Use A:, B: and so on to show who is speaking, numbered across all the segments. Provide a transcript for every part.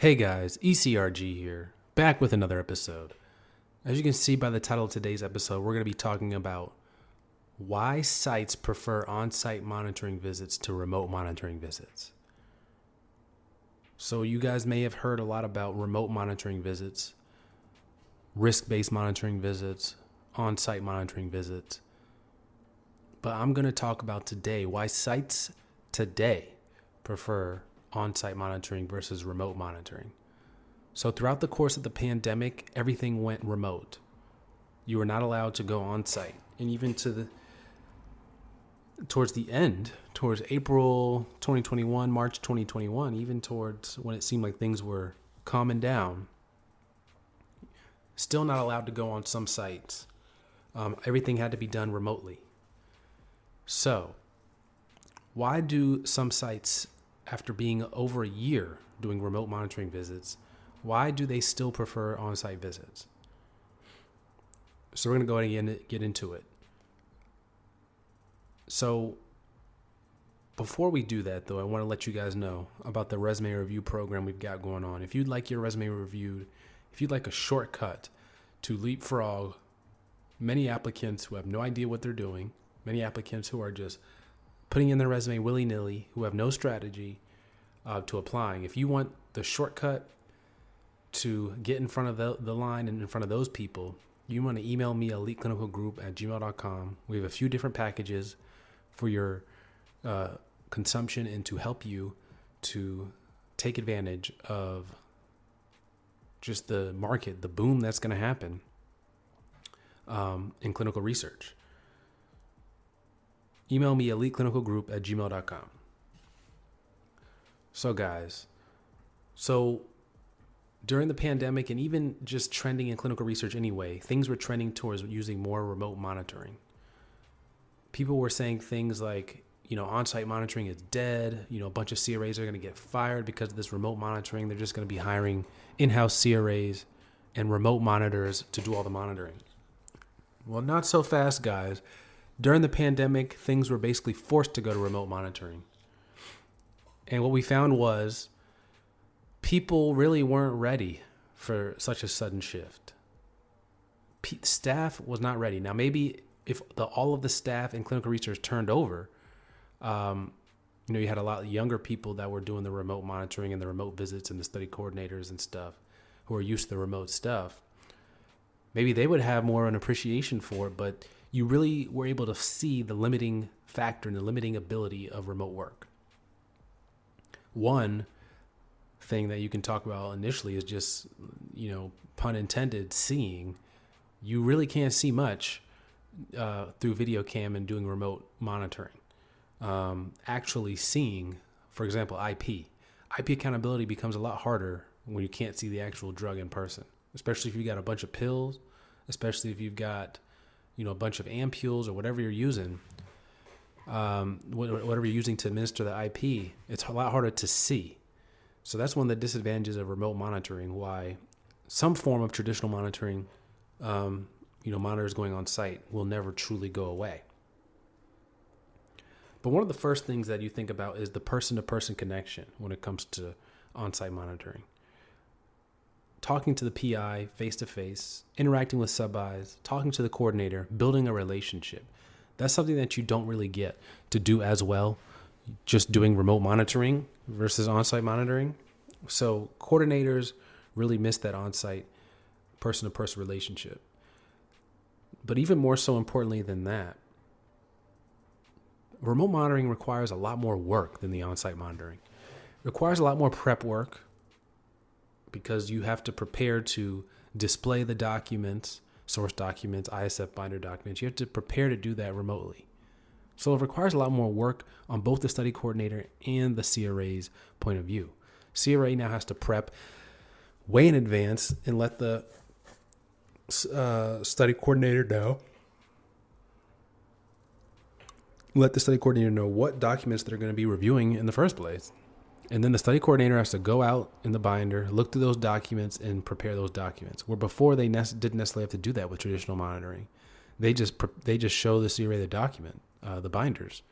A: Hey guys, ECRG here, back with another episode. As you can see by the title of today's episode, we're going to be talking about why sites prefer on site monitoring visits to remote monitoring visits. So, you guys may have heard a lot about remote monitoring visits, risk based monitoring visits, on site monitoring visits. But I'm going to talk about today why sites today prefer on site monitoring versus remote monitoring. So, throughout the course of the pandemic, everything went remote. You were not allowed to go on site. And even to the towards the end, towards April 2021, March 2021, even towards when it seemed like things were calming down, still not allowed to go on some sites. Um, everything had to be done remotely. So, why do some sites, after being over a year doing remote monitoring visits, why do they still prefer on site visits? So, we're going to go ahead and get into it. So, before we do that, though, I want to let you guys know about the resume review program we've got going on. If you'd like your resume reviewed, if you'd like a shortcut to leapfrog many applicants who have no idea what they're doing, many applicants who are just putting in their resume willy nilly, who have no strategy uh, to applying, if you want the shortcut to get in front of the, the line and in front of those people, you want to email me eliteclinicalgroup at gmail.com. We have a few different packages for your uh, consumption and to help you to take advantage of just the market, the boom that's going to happen um, in clinical research. Email me eliteclinicalgroup at gmail.com. So, guys, so during the pandemic and even just trending in clinical research anyway, things were trending towards using more remote monitoring people were saying things like, you know, on-site monitoring is dead. You know, a bunch of CRAs are going to get fired because of this remote monitoring. They're just going to be hiring in-house CRAs and remote monitors to do all the monitoring. Well, not so fast, guys. During the pandemic, things were basically forced to go to remote monitoring. And what we found was people really weren't ready for such a sudden shift. P- staff was not ready. Now, maybe if the, all of the staff in clinical research turned over, um, you know, you had a lot of younger people that were doing the remote monitoring and the remote visits and the study coordinators and stuff who are used to the remote stuff. Maybe they would have more an appreciation for it, but you really were able to see the limiting factor and the limiting ability of remote work. One thing that you can talk about initially is just, you know, pun intended, seeing. You really can't see much uh, through video cam and doing remote monitoring. Um, actually seeing, for example, IP. IP accountability becomes a lot harder when you can't see the actual drug in person, especially if you've got a bunch of pills, especially if you've got, you know, a bunch of ampules or whatever you're using, um, whatever you're using to administer the IP, it's a lot harder to see. So that's one of the disadvantages of remote monitoring. Why some form of traditional monitoring um, you know, monitors going on site will never truly go away. But one of the first things that you think about is the person to person connection when it comes to on site monitoring. Talking to the PI face to face, interacting with sub Is, talking to the coordinator, building a relationship. That's something that you don't really get to do as well, just doing remote monitoring versus on site monitoring. So coordinators really miss that on site person to person relationship. But even more so importantly than that, remote monitoring requires a lot more work than the on site monitoring. It requires a lot more prep work because you have to prepare to display the documents, source documents, ISF binder documents. You have to prepare to do that remotely. So it requires a lot more work on both the study coordinator and the CRA's point of view. CRA now has to prep way in advance and let the uh, study coordinator know. Let the study coordinator know what documents they're going to be reviewing in the first place. And then the study coordinator has to go out in the binder, look through those documents, and prepare those documents. Where before they ne- didn't necessarily have to do that with traditional monitoring, they just pre- they just show the CRA the document, uh, the binders.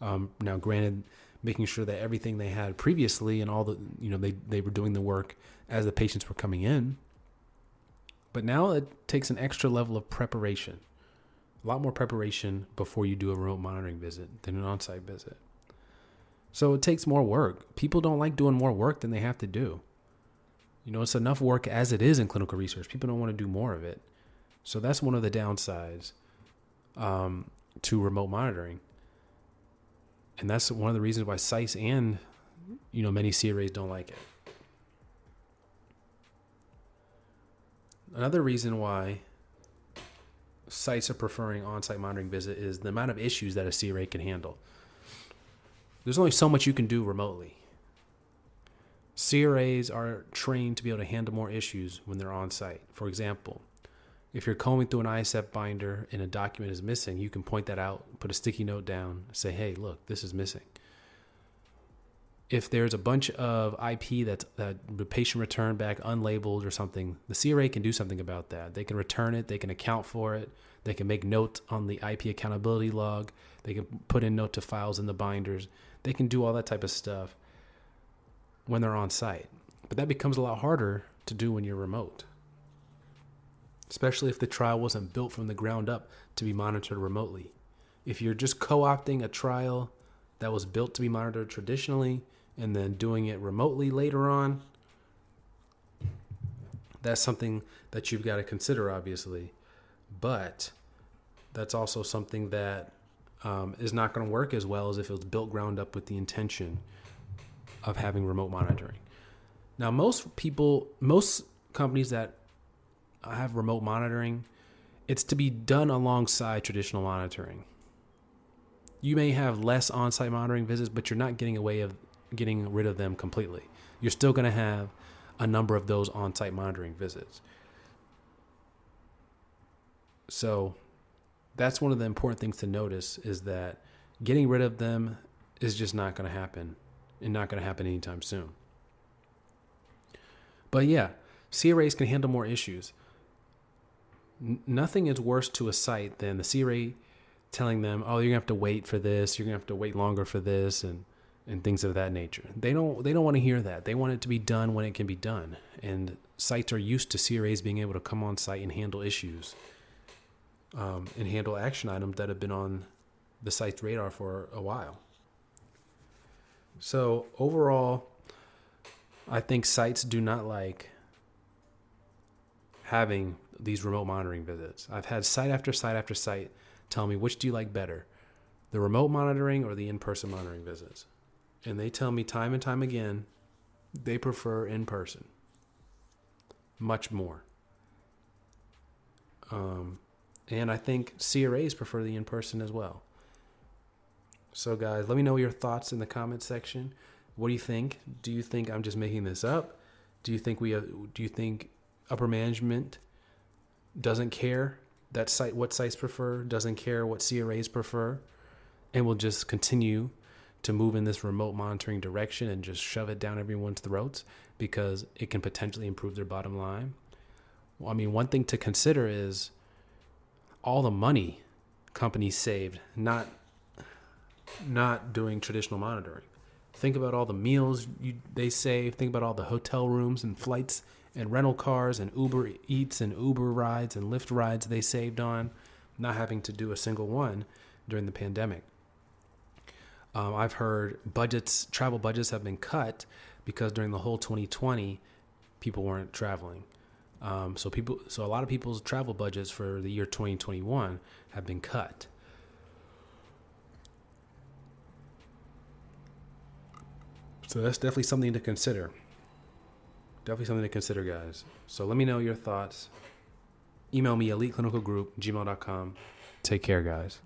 A: Um, now, granted, making sure that everything they had previously and all the you know they they were doing the work as the patients were coming in. But now it takes an extra level of preparation, a lot more preparation before you do a remote monitoring visit than an on-site visit. So it takes more work. People don't like doing more work than they have to do. You know, it's enough work as it is in clinical research. People don't want to do more of it. So that's one of the downsides um, to remote monitoring. And that's one of the reasons why sites and, you know, many CRAs don't like it. Another reason why sites are preferring on-site monitoring visit is the amount of issues that a CRA can handle there's only so much you can do remotely. CRAs are trained to be able to handle more issues when they're on site. For example, if you're combing through an ISF binder and a document is missing, you can point that out, put a sticky note down, say, hey, look, this is missing. If there's a bunch of IP that's, that the patient returned back unlabeled or something, the CRA can do something about that. They can return it, they can account for it, they can make note on the IP accountability log, they can put in note to files in the binders, they can do all that type of stuff when they're on site. But that becomes a lot harder to do when you're remote. Especially if the trial wasn't built from the ground up to be monitored remotely. If you're just co opting a trial that was built to be monitored traditionally and then doing it remotely later on, that's something that you've got to consider, obviously. But that's also something that um, is not going to work as well as if it was built ground up with the intention of having remote monitoring. Now, most people, most companies that have remote monitoring, it's to be done alongside traditional monitoring. You may have less on-site monitoring visits, but you're not getting away of getting rid of them completely. You're still going to have a number of those on-site monitoring visits. So that's one of the important things to notice is that getting rid of them is just not going to happen and not going to happen anytime soon. But yeah, CRAs can handle more issues. N- nothing is worse to a site than the CRA telling them, "Oh, you're going to have to wait for this. You're going to have to wait longer for this and and things of that nature." They don't they don't want to hear that. They want it to be done when it can be done. And sites are used to CRAs being able to come on site and handle issues um, and handle action items that have been on the site's radar for a while. So overall, I think sites do not like having these remote monitoring visits. I've had site after site after site tell me which do you like better, the remote monitoring or the in-person monitoring visits, and they tell me time and time again they prefer in person much more. Um, and I think CRAs prefer the in person as well. So, guys, let me know your thoughts in the comment section. What do you think? Do you think I'm just making this up? Do you think we have, do you think upper management doesn't care that site what sites prefer, doesn't care what CRAs prefer, and will just continue to move in this remote monitoring direction and just shove it down everyone's throats because it can potentially improve their bottom line? Well, I mean, one thing to consider is all the money companies saved not not doing traditional monitoring. Think about all the meals you, they save. Think about all the hotel rooms and flights and rental cars and Uber Eats and Uber rides and Lyft rides they saved on not having to do a single one during the pandemic. Um, I've heard budgets, travel budgets have been cut because during the whole 2020, people weren't traveling. Um, so people, so a lot of people's travel budgets for the year 2021 have been cut. So that's definitely something to consider. Definitely something to consider, guys. So let me know your thoughts. Email me eliteclinicalgroup gmail.com. Take care, guys.